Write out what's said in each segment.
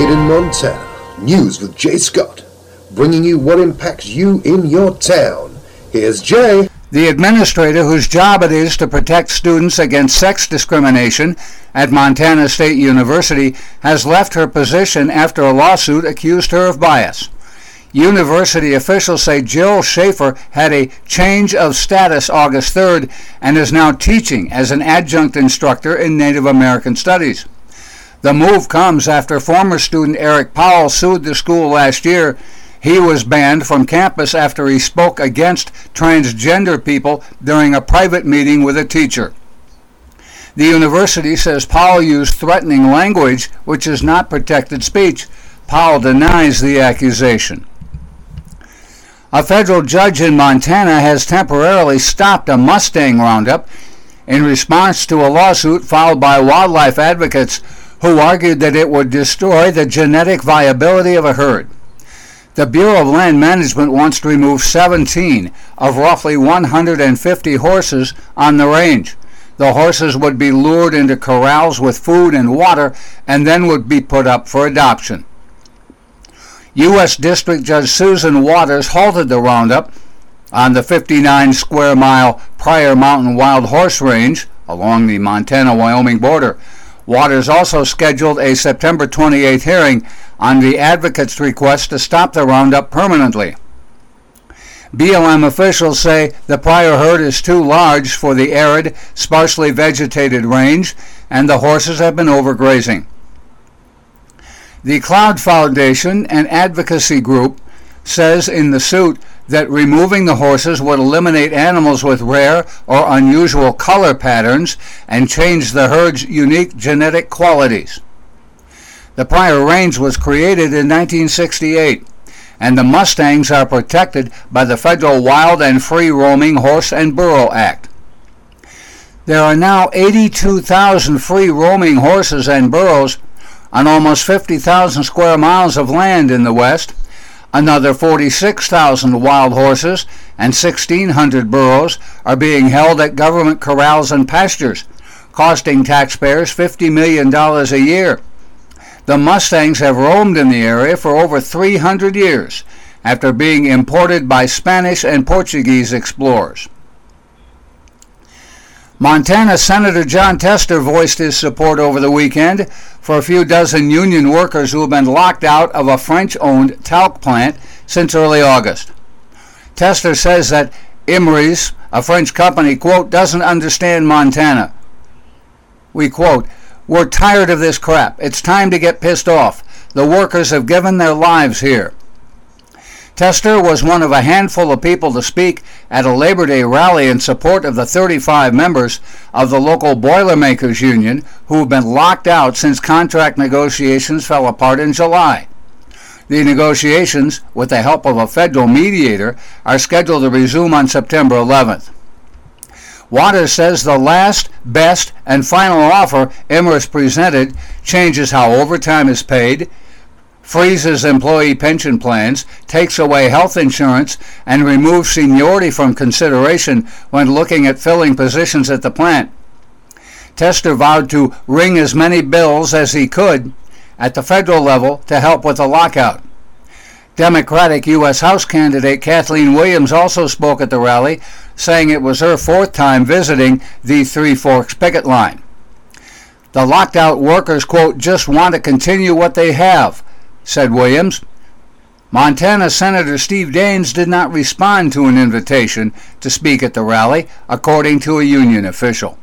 Made in Montana. News with Jay Scott. Bringing you what impacts you in your town. Here's Jay. The administrator whose job it is to protect students against sex discrimination at Montana State University has left her position after a lawsuit accused her of bias. University officials say Jill Schaefer had a change of status August 3rd and is now teaching as an adjunct instructor in Native American Studies. The move comes after former student Eric Powell sued the school last year he was banned from campus after he spoke against transgender people during a private meeting with a teacher. The university says Powell used threatening language, which is not protected speech. Powell denies the accusation. A federal judge in Montana has temporarily stopped a Mustang roundup in response to a lawsuit filed by wildlife advocates who argued that it would destroy the genetic viability of a herd. The Bureau of Land Management wants to remove 17 of roughly 150 horses on the range. The horses would be lured into corrals with food and water and then would be put up for adoption. U.S. District Judge Susan Watters halted the roundup on the 59 square mile Pryor Mountain Wild Horse Range along the Montana Wyoming border. Watters also scheduled a September 28th hearing on the advocate's request to stop the roundup permanently. BLM officials say the Pryor herd is too large for the arid, sparsely vegetated range, and the horses have been overgrazing. The Cloud Foundation, an advocacy group, says in the suit that removing the horses would eliminate animals with rare or unusual color patterns and change the herd's unique genetic qualities. The Pryor Range was created in 1968, and the Mustangs are protected by the federal Wild and Free Roaming Horse and Burro Act. There are now 82,000 free roaming horses and burros on almost 50,000 square miles of land in the West Another 46,000 wild horses and 1,600 burros are being held at government corrals and pastures, costing taxpayers $50 million a year. The Mustangs have roamed in the area for over 300 years after being imported by Spanish and Portuguese explorers. Montana Senator Jon Tester voiced his support over the weekend for a few dozen union workers who have been locked out of a French owned talc plant since early August. Tester says that Imerys, a French company, quote, doesn't understand Montana. We quote, We're tired of this crap. It's time to get pissed off. The workers have given their lives here. Tester was one of a handful of people to speak at a Labor Day rally in support of the 35 members of the local Boilermakers Union who have been locked out since contract negotiations fell apart in July. The negotiations, with the help of a federal mediator, are scheduled to resume on September 11th. Waters says the last, best, and final offer Imerys presented changes how overtime is paid, freezes employee pension plans, takes away health insurance, and removes seniority from consideration when looking at filling positions at the plant. Tester vowed to ring as many bills as he could at the federal level to help with the lockout. Democratic U.S. House candidate Kathleen Williams also spoke at the rally, saying it was her fourth time visiting the Three Forks picket line. The locked out workers, quote, just want to continue what they have, said Williams. Montana Senator Steve Daines did not respond to an invitation to speak at the rally, according to a union official.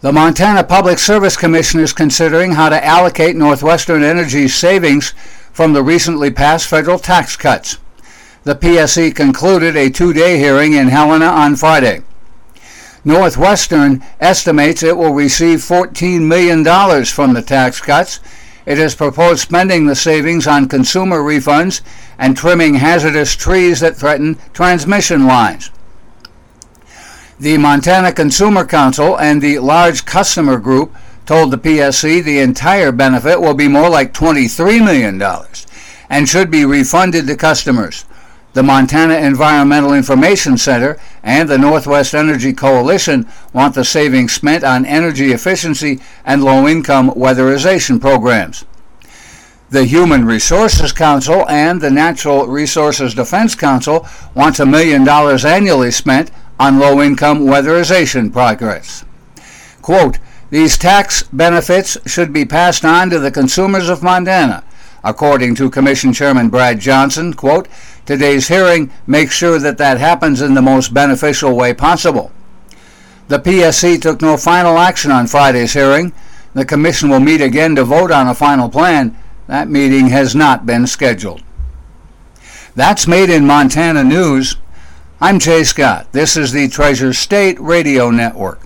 The Montana Public Service Commission is considering how to allocate Northwestern Energy's savings from the recently passed federal tax cuts. The PSC concluded a two day hearing in Helena on Friday. Northwestern estimates it will receive $14 million from the tax cuts it has proposed spending the savings on consumer refunds and trimming hazardous trees that threaten transmission lines. The Montana Consumer Counsel and the large customer group told the PSC the entire benefit will be more like $23 million and should be refunded to customers. The Montana Environmental Information Center and the Northwest Energy Coalition want the savings spent on energy efficiency and low income weatherization programs. The Human Resources Council and the Natural Resources Defense Council want a million dollars annually spent on low income weatherization progress. Quote, these tax benefits should be passed on to the consumers of Montana. According to Commission Chairman Brad Johnson, quote, today's hearing makes sure that that happens in the most beneficial way possible. The PSC took no final action on Friday's hearing. The Commission will meet again to vote on a final plan that meeting has not been scheduled. That's Made in Montana News. I'm Jay Scott. This is the Treasure State Radio Network.